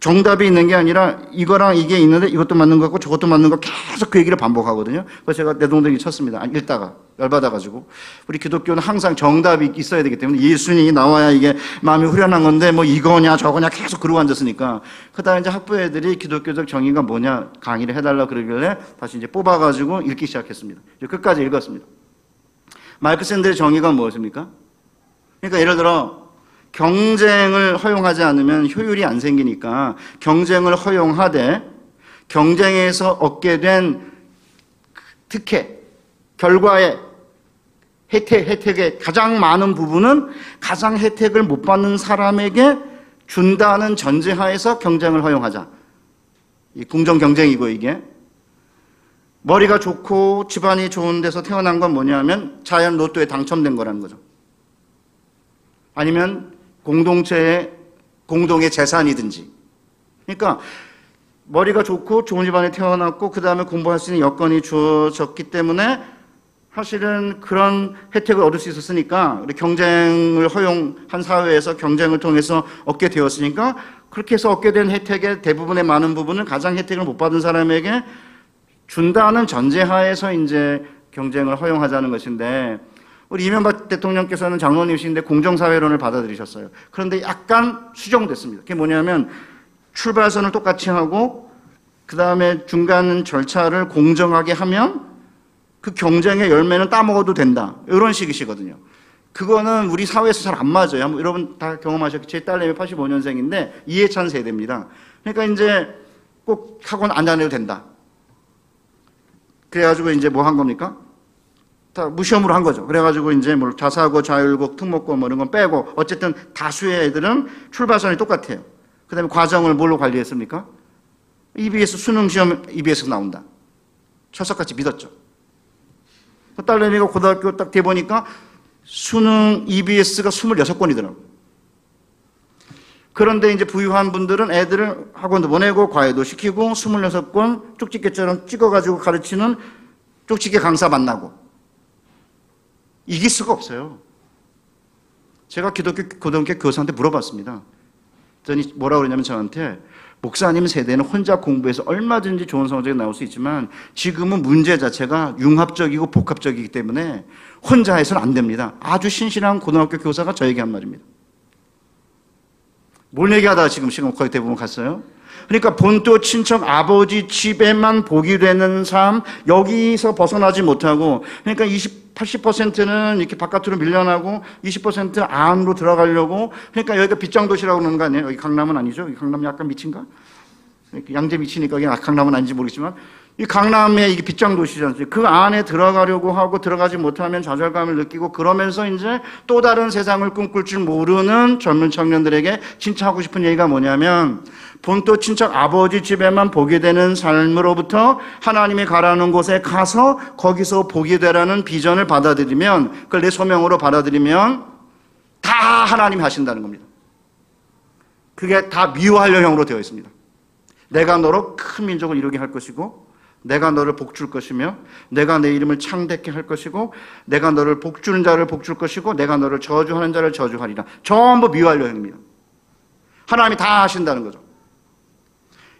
정답이 있는 게 아니라 이거랑 이게 있는데 이것도 맞는 거 같고 저것도 맞는 거 계속 그 얘기를 반복하거든요. 그래서 제가 내 동생이 쳤습니다. 읽다가 열받아가지고 우리 기독교는 항상 정답이 있어야 되기 때문에 예수님이 나와야 이게 마음이 후련한 건데 뭐 이거냐 저거냐 계속 그러고 앉았으니까 그다음에 이제 학부 애들이 기독교적 정의가 뭐냐 강의를 해달라 그러길래 다시 이제 뽑아가지고 읽기 시작했습니다. 끝까지 읽었습니다. 마이크 샌들의 정의가 무엇입니까? 그러니까 예를 들어 경쟁을 허용하지 않으면 효율이 안 생기니까 경쟁을 허용하되 경쟁에서 얻게 된 특혜, 결과의 혜택, 혜택의 가장 많은 부분은 가장 혜택을 못 받는 사람에게 준다는 전제하에서 경쟁을 허용하자. 이 공정 경쟁이고 이게. 머리가 좋고 집안이 좋은 데서 태어난 건 뭐냐면 자연 로또에 당첨된 거라는 거죠. 아니면 공동체의 공동의 재산이든지. 그러니까 머리가 좋고 좋은 집안에 태어났고 그 다음에 공부할 수 있는 여건이 주어졌기 때문에 사실은 그런 혜택을 얻을 수 있었으니까 우리 경쟁을 허용한 사회에서 경쟁을 통해서 얻게 되었으니까 그렇게 해서 얻게 된 혜택의 대부분의 많은 부분은 가장 혜택을 못 받은 사람에게 준다는 전제하에서 이제 경쟁을 허용하자는 것인데 우리 이명박 대통령께서는 장로님이신데 공정사회론을 받아들이셨어요. 그런데 약간 수정됐습니다. 그게 뭐냐면 출발선을 똑같이 하고 그 다음에 중간 절차를 공정하게 하면 그 경쟁의 열매는 따먹어도 된다. 이런 식이시거든요. 그거는 우리 사회에서 잘 안 맞아요. 뭐 여러분 다 경험하셨겠죠. 제 딸내미 85년생인데 이해찬 세대입니다. 그러니까 이제 꼭 학원 안 다녀도 된다. 그래가지고 이제 뭐 한 겁니까? 다 무시험으로 한 거죠. 그래가지고 이제 뭐 자사고, 자율고, 특목고 뭐 이런 건 빼고 어쨌든 다수의 애들은 출발선이 똑같아요. 그 다음에 과정을 뭘로 관리했습니까? EBS 수능 시험 EBS 나온다. 철석같이 믿었죠. 그 딸내미가 고등학교 딱 돼보니까 수능 EBS가 26건이더라고요. 그런데 이제 부유한 분들은 애들을 학원도 보내고 과외도 시키고 26권 쪽집게처럼 찍어가지고 가르치는 쪽집게 강사 만나고 이길 수가 없어요. 제가 기독교 고등학교 교사한테 물어봤습니다. 그랬더니 뭐라고 그러냐면 저한테 목사님 세대는 혼자 공부해서 얼마든지 좋은 성적이 나올 수 있지만 지금은 문제 자체가 융합적이고 복합적이기 때문에 혼자 해서는 안 됩니다. 아주 신실한 고등학교 교사가 저에게 한 말입니다. 뭘 얘기하다가 지금 시간 거의 대부분 갔어요? 그러니까 본토 친척 아버지 집에만 복이 되는 삶 여기서 벗어나지 못하고 그러니까 20 80%는 이렇게 바깥으로 밀려나고 20% 안으로 들어가려고 그러니까 여기가 빗장도시라고 그러는 거 아니에요? 여기 강남은 아니죠? 강남 약간 미친가? 양재 미치니까 여기 강남은 아닌지 모르겠지만 이 강남에 이게 빗장도시잖아요. 그 안에 들어가려고 하고 들어가지 못하면 좌절감을 느끼고 그러면서 이제 또 다른 세상을 꿈꿀 줄 모르는 젊은 청년들에게 진짜 하고 싶은 얘기가 뭐냐면 본토 친척 아버지 집에만 보게 되는 삶으로부터 하나님이 가라는 곳에 가서 거기서 보게 되라는 비전을 받아들이면 그걸 내 소명으로 받아들이면 다 하나님이 하신다는 겁니다. 그게 다 미화연형으로 되어 있습니다. 내가 너로 큰 민족을 이루게 할 것이고 내가 너를 복줄 것이며 내가 내 이름을 창대케 할 것이고 내가 너를 복주는 자를 복줄 것이고 내가 너를 저주하는 자를 저주하리라. 전부 미완료입니다. 하나님이 다 하신다는 거죠.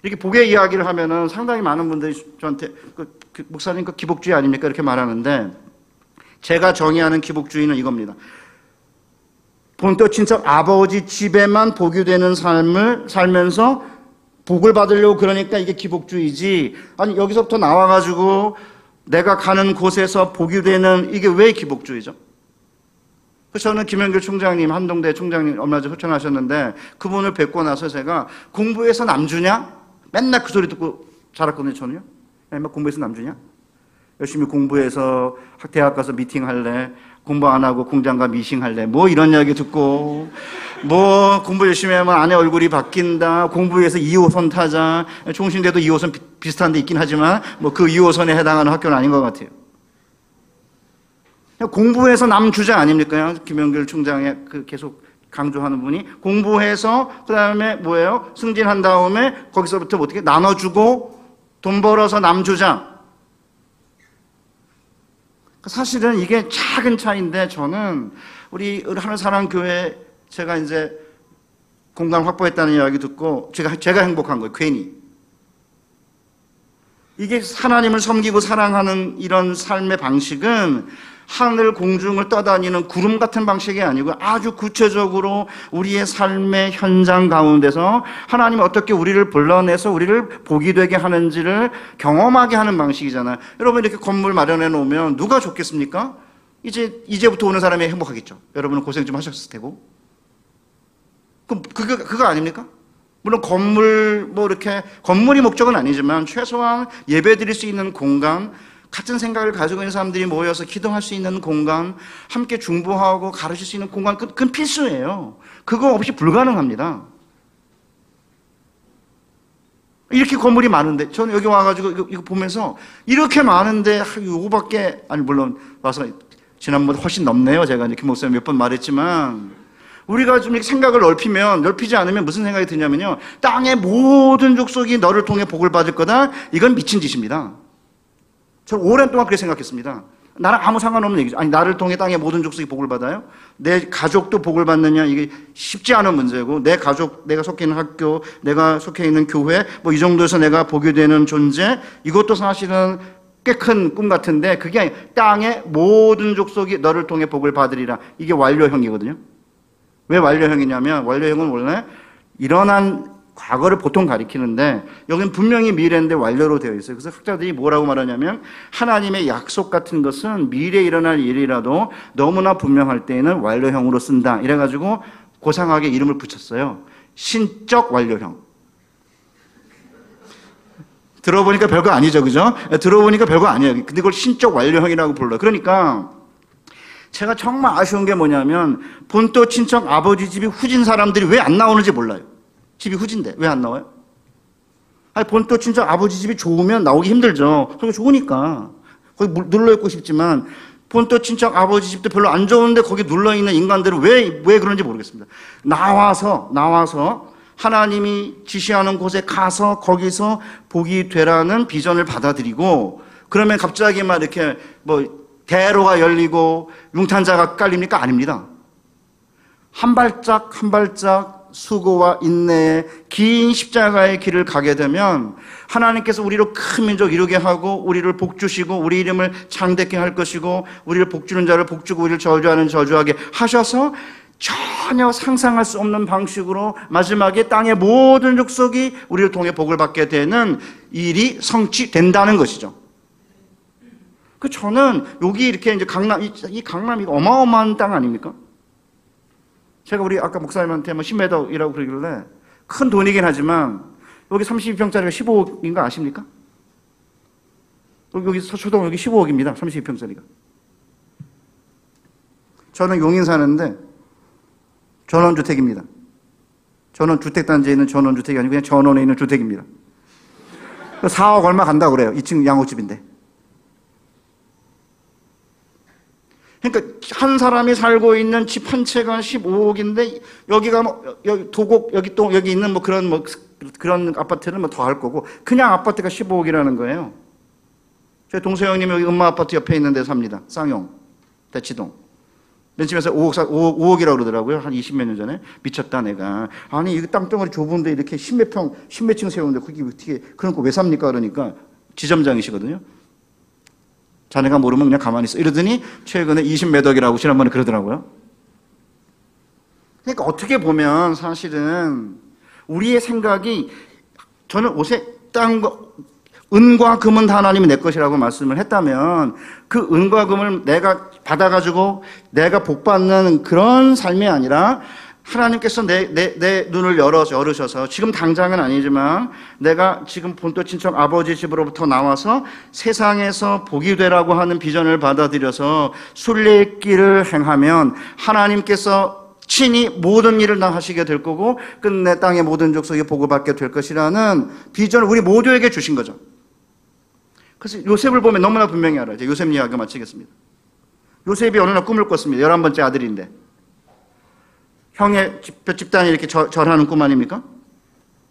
이렇게 복의 이야기를 하면은 상당히 많은 분들이 저한테 그, 그 목사님 그 기복주의 아닙니까 이렇게 말하는데 제가 정의하는 기복주의는 이겁니다. 본토 친척 아버지 집에만 복이 되는 삶을 살면서 복을 받으려고 그러니까 이게 기복주의지. 아니, 여기서부터 나와 가지고 내가 가는 곳에서 복이 되는 이게 왜 기복주의죠? 그래서 저는 김영길 총장님, 한동대 총장님 얼마 전에 호청하셨는데 그분을 뵙고 나서 제가 공부해서 남주냐? 맨날 그 소리 듣고 자랐거든요, 저는요. 맨날 공부해서 남주냐? 열심히 공부해서 대학 가서 미팅 할래. 공부 안 하고 공장 가 미싱 할래. 뭐 이런 이야기 듣고 뭐 공부 열심히 하면 아내 얼굴이 바뀐다. 공부해서 2호선 타자. 종신대도 2호선 비, 슷한 데 있긴 하지만 뭐 그 2호선에 해당하는 학교는 아닌 것 같아요. 공부해서 남 주자 아닙니까? 김영길 총장의 그 계속 강조하는 분이 공부해서 그 다음에 뭐예요? 승진한 다음에 거기서부터 어떻게 나눠주고 돈 벌어서 남 주자. 사실은 이게 작은 차이인데 저는 우리 하늘사랑 교회 제가 이제 공간 확보했다는 이야기 듣고 제가 제가 행복한 거예요. 괜히. 이게 하나님을 섬기고 사랑하는 이런 삶의 방식은 하늘 공중을 떠다니는 구름 같은 방식이 아니고 아주 구체적으로 우리의 삶의 현장 가운데서 하나님이 어떻게 우리를 불러내서 우리를 복이 되게 하는지를 경험하게 하는 방식이잖아요. 여러분 이렇게 건물 마련해 놓으면 누가 좋겠습니까? 이제 이제부터 오는 사람이 행복하겠죠. 여러분은 고생 좀 하셨을 테고. 그럼 그거 그거 아닙니까? 물론 건물 뭐 이렇게 건물이 목적은 아니지만 최소한 예배드릴 수 있는 공간 같은 생각을 가지고 있는 사람들이 모여서 기도할 수 있는 공간, 함께 중보하고 가르칠 수 있는 공간, 그, 그건 필수예요. 그거 없이 불가능합니다. 이렇게 건물이 많은데, 저는 여기 와가지고 이거, 이거 보면서 이렇게 많은데, 요거밖에, 아니, 물론 와서 지난번에 훨씬 넘네요. 제가 김 목사님 몇 번 말했지만, 우리가 좀 이렇게 생각을 넓히면, 넓히지 않으면 무슨 생각이 드냐면요. 땅의 모든 족속이 너를 통해 복을 받을 거다. 이건 미친 짓입니다. 저는 오랜 동안 그렇게 생각했습니다. 나랑 아무 상관없는 얘기죠. 아니 나를 통해 땅의 모든 족속이 복을 받아요. 내 가족도 복을 받느냐 이게 쉽지 않은 문제고 내 가족 내가 속해 있는 학교 내가 속해 있는 교회 뭐 이 정도에서 내가 복이 되는 존재 이것도 사실은 꽤 큰 꿈 같은데 그게 아니 땅의 모든 족속이 너를 통해 복을 받으리라 이게 완료형이거든요. 왜 완료형이냐면 완료형은 원래 일어난 과거를 보통 가리키는데 여기는 분명히 미래인데 완료로 되어 있어요. 그래서 학자들이 뭐라고 말하냐면 하나님의 약속 같은 것은 미래에 일어날 일이라도 너무나 분명할 때에는 완료형으로 쓴다. 이래가지고 고상하게 이름을 붙였어요. 신적 완료형. 들어보니까 별거 아니죠, 그죠? 들어보니까 별거 아니에요. 근데 그걸 신적 완료형이라고 불러요. 그러니까 제가 정말 아쉬운 게 뭐냐면 본토 친척 아버지 집이 후진 사람들이 왜 안 나오는지 몰라요. 집이 후진데 왜 안 나와요? 아니 본토 친척 아버지 집이 좋으면 나오기 힘들죠. 거기 좋으니까 거기 눌러 있고 싶지만 본토 친척 아버지 집도 별로 안 좋은데 거기 눌러 있는 인간들은 왜 왜 그런지 모르겠습니다. 나와서 나와서 하나님이 지시하는 곳에 가서 거기서 복이 되라는 비전을 받아들이고 그러면 갑자기 막 이렇게 뭐 대로가 열리고 융탄자가 깔립니까? 아닙니다. 한 발짝 한 발짝 수고와 인내의 긴 십자가의 길을 가게 되면 하나님께서 우리로 큰 민족 이루게 하고 우리를 복주시고 우리 이름을 창대케 할 것이고 우리를 복주는 자를 복주고 우리를 저주하는 저주하게 하셔서 전혀 상상할 수 없는 방식으로 마지막에 땅의 모든 족속이 우리를 통해 복을 받게 되는 일이 성취된다는 것이죠. 그 저는 여기 이렇게 이제 강남 이, 이 강남이 어마어마한 땅 아닙니까? 제가 우리 아까 목사님한테 뭐 10m이라고 그러길래 큰 돈이긴 하지만 여기 32평짜리가 15억인가 아십니까? 여기 서초동 여기 15억입니다. 32평짜리가. 저는 용인 사는데 전원주택입니다. 전원주택단지에 있는 전원주택이 아니고 그냥 전원에 있는 주택입니다. 4억 얼마 간다고 그래요. 2층 양호집인데. 그러니까 한 사람이 살고 있는 집 한 채가 15억인데 여기가 뭐 여기 도곡 여기 또 여기 있는 뭐 그런 뭐 그런 아파트는 뭐 더 할 거고 그냥 아파트가 15억이라는 거예요. 제 동생 형님이 여기 엄마 아파트 옆에 있는 데 삽니다. 쌍용 대치동. 맨 집에서 5억, 5억, 5억이라고 그러더라고요. 한 20몇 년 전에. 미쳤다, 내가. 아니, 이 땅덩어리 좁은데 이렇게 십몇 평, 십몇 층 세우는데 거기 어떻게, 그런 거 왜 삽니까? 그러니까 지점장이시거든요. 자네가 모르면 그냥 가만히 있어. 이러더니 최근에 20매덕이라고 지난번에 그러더라고요. 그러니까 어떻게 보면 사실은 우리의 생각이 저는 옷에 땅과 은과 금은 다 하나님이 내 것이라고 말씀을 했다면 그 은과 금을 내가 받아가지고 내가 복받는 그런 삶이 아니라 하나님께서 내, 내, 내 눈을 열어, 열으셔서 지금 당장은 아니지만 내가 지금 본토 친척 아버지 집으로부터 나와서 세상에서 복이 되라고 하는 비전을 받아들여서 순례길을 행하면 하나님께서 친히 모든 일을 다 하시게 될 거고 끝내 땅의 모든 족속이 복을 받게 될 것이라는 비전을 우리 모두에게 주신 거죠. 그래서 요셉을 보면 너무나 분명히 알아요. 요셉 이야기 마치겠습니다. 요셉이 어느 날 꿈을 꿨습니다. 열한 번째 아들인데. 형의 집, 집단이 이렇게 절, 절하는 꿈 아닙니까?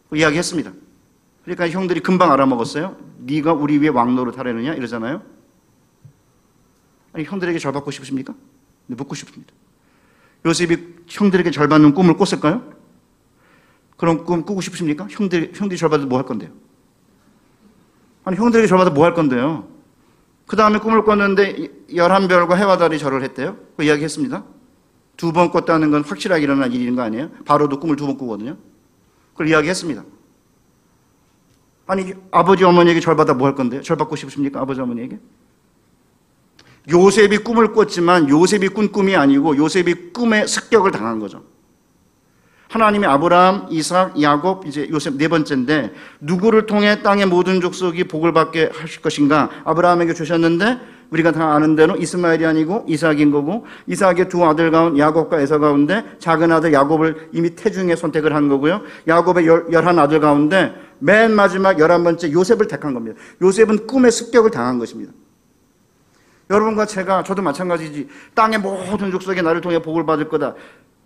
그 이야기했습니다. 그러니까 형들이 금방 알아먹었어요. 네가 우리 위에 왕노릇 하려느냐 이러잖아요. 아니 형들에게 절 받고 싶으십니까? 네, 묻고 싶습니다. 요셉이 형들에게 절 받는 꿈을 꿨을까요? 그런 꿈 꾸고 싶으십니까? 형들, 형들이 절 받아도 뭐 할 건데요? 아니 형들에게 절 받아 뭐 할 건데요? 그 다음에 꿈을 꿨는데 열한 별과 해와 달이 절을 했대요. 그 이야기 했습니다. 두 번 꿨다는 건 확실하게 일어난 일인 거 아니에요? 바로도 꿈을 두 번 꾸거든요. 그걸 이야기했습니다. 아니 아버지 어머니에게 절 받아 뭐 할 건데요? 절 받고 싶으십니까? 아버지 어머니에게? 요셉이 꿈을 꿨지만 요셉이 꾼 꿈이 아니고 요셉이 꿈에 습격을 당한 거죠. 하나님이 아브라함, 이삭, 야곱, 이제 요셉 네 번째인데 누구를 통해 땅의 모든 족속이 복을 받게 하실 것인가? 아브라함에게 주셨는데 우리가 다 아는 대로 이스마엘이 아니고 이삭인 거고 이삭의 두 아들 가운 야곱과 에서 가운데 작은 아들 야곱을 이미 태중에 선택을 한 거고요. 야곱의 열, 열한 아들 가운데 맨 마지막 열한 번째 요셉을 택한 겁니다. 요셉은 꿈의 습격을 당한 것입니다. 여러분과 제가 저도 마찬가지지 땅의 모든 족속이 나를 통해 복을 받을 거다.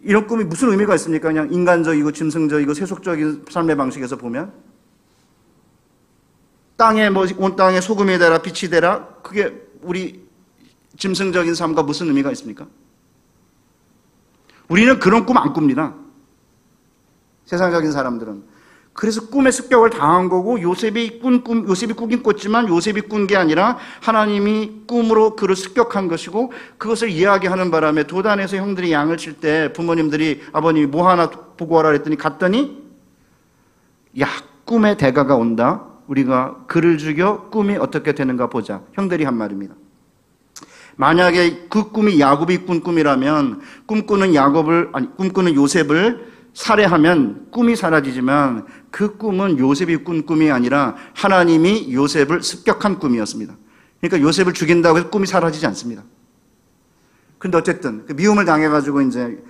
이런 꿈이 무슨 의미가 있습니까? 그냥 인간적이고 짐승적이고 세속적인 삶의 방식에서 보면 땅에 뭐 온 땅에 소금이 되라 빛이 되라 그게 우리 짐승적인 삶과 무슨 의미가 있습니까? 우리는 그런 꿈 안 꿉니다. 세상적인 사람들은. 그래서 꿈의 습격을 당한 거고 요셉이 꾼 꿈, 요셉이 꾸긴 꿨지만 요셉이 꾼 게 아니라 하나님이 꿈으로 그를 습격한 것이고 그것을 이야기하는 바람에 도단에서 형들이 양을 칠 때 부모님들이 아버님이 뭐 하나 보고 와라 그랬더니 갔더니 야, 꿈의 대가가 온다. 우리가 그를 죽여 꿈이 어떻게 되는가 보자. 형들이 한 말입니다. 만약에 그 꿈이 야곱이 꾼 꿈이라면 꿈꾸는 야곱을 아니 꿈꾸는 요셉을 살해하면 꿈이 사라지지만 그 꿈은 요셉이 꾼 꿈이 아니라 하나님이 요셉을 습격한 꿈이었습니다. 그러니까 요셉을 죽인다고 해서 꿈이 사라지지 않습니다. 근데 어쨌든 그 미움을 당해가지고 이제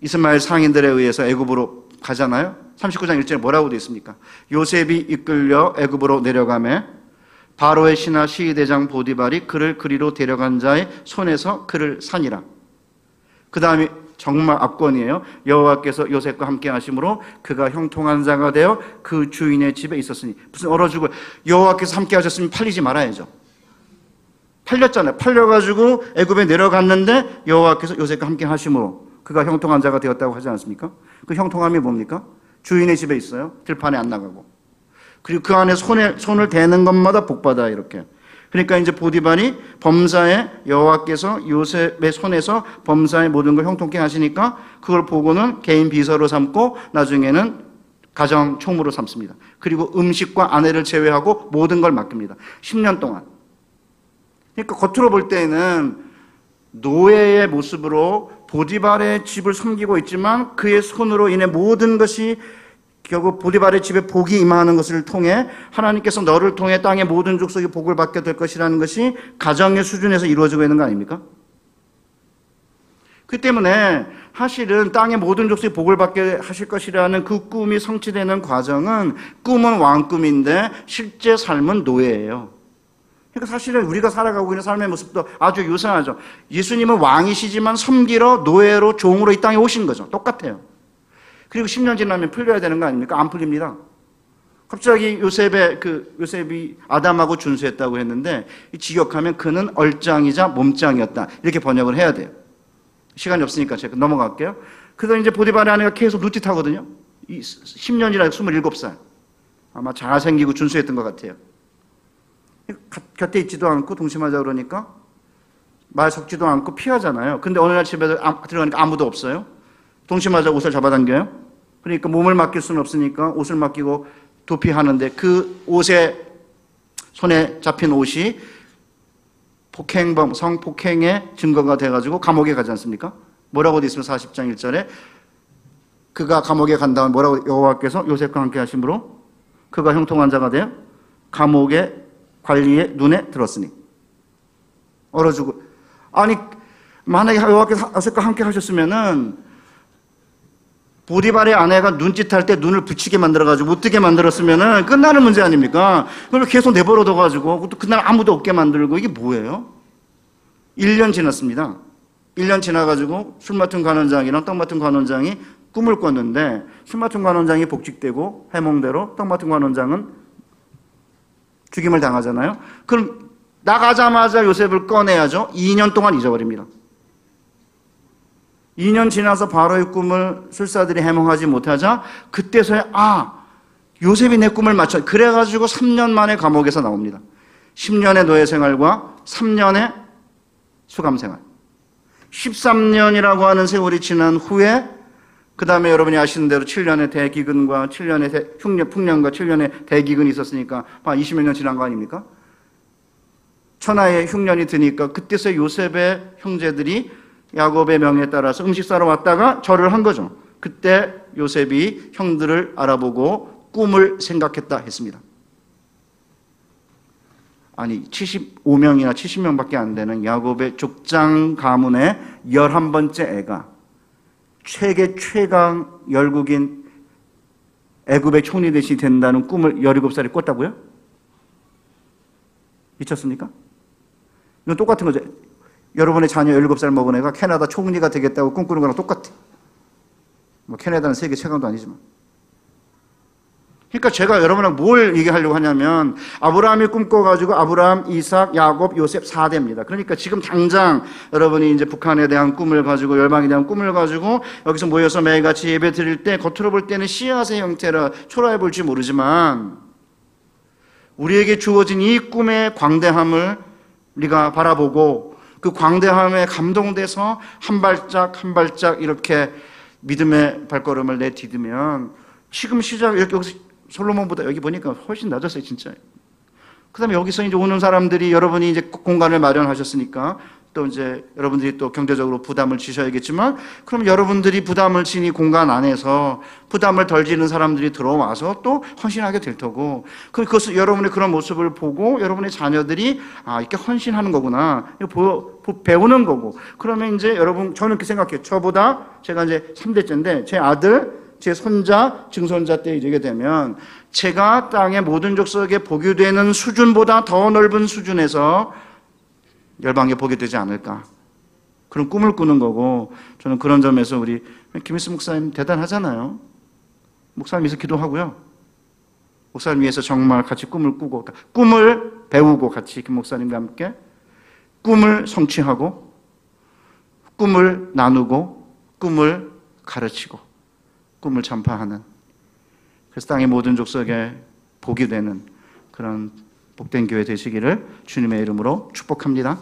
이스마엘 상인들에 의해서 애굽으로 가잖아요. 39장 1절에 뭐라고 되어 있습니까? 요셉이 이끌려 애굽으로 내려가매 바로의 신하 시대장 보디발이 그를 그리로 데려간 자의 손에서 그를 산이라. 그 다음에 정말 압권이에요. 여호와께서 요셉과 함께 하심으로 그가 형통한 자가 되어 그 주인의 집에 있었으니 무슨 얼어주고 여호와께서 함께 하셨으면 팔리지 말아야죠. 팔렸잖아요. 팔려가지고 애굽에 내려갔는데 여호와께서 요셉과 함께 하심으로 그가 형통한 자가 되었다고 하지 않습니까? 그 형통함이 뭡니까? 주인의 집에 있어요. 들판에 안 나가고. 그리고 그 안에 손에, 손을 대는 것마다 복받아 이렇게. 그러니까 이제 보디발이 범사의 여호와께서 요셉의 손에서 범사의 모든 걸 형통케 하시니까 그걸 보고는 개인 비서로 삼고 나중에는 가정 총무로 삼습니다. 그리고 음식과 아내를 제외하고 모든 걸 맡깁니다. 10년 동안. 그러니까 겉으로 볼 때는 노예의 모습으로 보디발의 집을 섬기고 있지만 그의 손으로 인해 모든 것이 결국 보디발의 집에 복이 임하는 것을 통해 하나님께서 너를 통해 땅의 모든 족속이 복을 받게 될 것이라는 것이 가정의 수준에서 이루어지고 있는 거 아닙니까? 그 때문에 사실은 땅의 모든 족속이 복을 받게 하실 것이라는 그 꿈이 성취되는 과정은 꿈은 왕꿈인데 실제 삶은 노예예요. 그러니까 사실은 우리가 살아가고 있는 삶의 모습도 아주 유사하죠. 예수님은 왕이시지만 섬기러 노예로 종으로 이 땅에 오신 거죠. 똑같아요. 그리고 10년 지나면 풀려야 되는 거 아닙니까? 안 풀립니다. 갑자기 요셉의 그 요셉이 아담하고 준수했다고 했는데 직역하면 그는 얼짱이자 몸짱이었다. 이렇게 번역을 해야 돼요. 시간이 없으니까 제가 넘어갈게요. 그래서 이제 보디발의 아내가 계속 누짓하거든요. 10년이라 27살. 아마 잘생기고 준수했던 것 같아요. 곁에 있지도 않고 동심하자 그러니까 말 섞지도 않고 피하잖아요. 근데 어느 날 집에 들어가니까 아무도 없어요. 동심하자 옷을 잡아당겨요. 그러니까 몸을 맡길 수는 없으니까 옷을 맡기고 도피하는데 그 옷에 손에 잡힌 옷이 폭행범, 성폭행의 증거가 돼가지고 감옥에 가지 않습니까? 뭐라고 돼 있으면 40장 1절에 그가 감옥에 간 다음 뭐라고 여호와께서 요셉과 함께 하심으로 그가 형통한 자가 되어 감옥의 관리의 눈에 들었으니 얼어주고 아니 만약에 여호와께서 요셉과 함께 하셨으면은 보디발의 아내가 눈짓할 때 눈을 붙이게 만들어가지고 못 뜨게 만들었으면 끝나는 문제 아닙니까? 그걸 계속 내버려둬가지고 또 그날 아무도 없게 만들고 이게 뭐예요? 1년 지났습니다. 1년 지나가지고 술 맡은 관원장이랑 떡 맡은 관원장이 꿈을 꿨는데 술 맡은 관원장이 복직되고 해몽대로 떡 맡은 관원장은 죽임을 당하잖아요. 그럼 나가자마자 요셉을 꺼내야죠. 2년 동안 잊어버립니다. 2년 지나서 바로의 꿈을 술사들이 해몽하지 못하자 그때서야 아 요셉이 내 꿈을 맞춰 그래가지고 3년 만에 감옥에서 나옵니다. 10년의 노예 생활과 3년의 수감 생활. 13년이라고 하는 세월이 지난 후에 그 다음에 여러분이 아시는 대로 7년의 대기근과 7년의 대, 흉년, 풍년과 7년의 대기근이 있었으니까 20여 년 지난 거 아닙니까? 천하의 흉년이 드니까 그때서 요셉의 형제들이 야곱의 명에 따라서 음식 사러 왔다가 절을 한 거죠. 그때 요셉이 형들을 알아보고 꿈을 생각했다 했습니다. 아니 75명이나 70명밖에 안 되는 야곱의 족장 가문의 11번째 애가 최계 최강 열국인 애굽의 총리 대신이 된다는 꿈을 17살에 꿨다고요? 미쳤습니까? 이건 똑같은 거죠. 여러분의 자녀 17살 먹은 애가 캐나다 총리가 되겠다고 꿈꾸는 거랑 똑같아. 뭐 캐나다는 세계 최강도 아니지만. 그러니까 제가 여러분하고 뭘 얘기하려고 하냐면 아브라함이 꿈꿔가지고 아브라함, 이삭, 야곱, 요셉 4대입니다. 그러니까 지금 당장 여러분이 이제 북한에 대한 꿈을 가지고 열방에 대한 꿈을 가지고 여기서 모여서 매일같이 예배 드릴 때 겉으로 볼 때는 씨앗의 형태라 초라해 볼지 모르지만 우리에게 주어진 이 꿈의 광대함을 우리가 바라보고 그 광대함에 감동돼서 한 발짝 한 발짝 이렇게 믿음의 발걸음을 내디디면 지금 시작 이렇게 여기서 솔로몬보다 여기 보니까 훨씬 낮았어요 진짜. 그 다음에 여기서 이제 오는 사람들이 여러분이 이제 공간을 마련하셨으니까 또 이제 여러분들이 또 경제적으로 부담을 지셔야겠지만 그럼 여러분들이 부담을 지니 공간 안에서 부담을 덜 지는 사람들이 들어와서 또 헌신하게 될 테고 그- 그것을 여러분의 그런 모습을 보고 여러분의 자녀들이 아 이렇게 헌신하는 거구나. 이거 배우는 거고. 그러면 이제 여러분 저는 그렇게 생각해요. 저보다 제가 이제 3대째인데 제 아들 제 손자, 증손자 때 이르게 되면 제가 땅의 모든 족속에 복유되는 수준보다 더 넓은 수준에서 열방에 보게 되지 않을까. 그런 꿈을 꾸는 거고 저는 그런 점에서 우리 김일수 목사님 대단하잖아요. 목사님 위해서 기도하고요. 목사님 위해서 정말 같이 꿈을 꾸고 꿈을 배우고 같이 김 목사님과 함께 꿈을 성취하고 꿈을 나누고 꿈을 가르치고 꿈을 전파하는 그래서 땅의 모든 족속에 복이 되는 그런 복된 교회 되시기를 주님의 이름으로 축복합니다.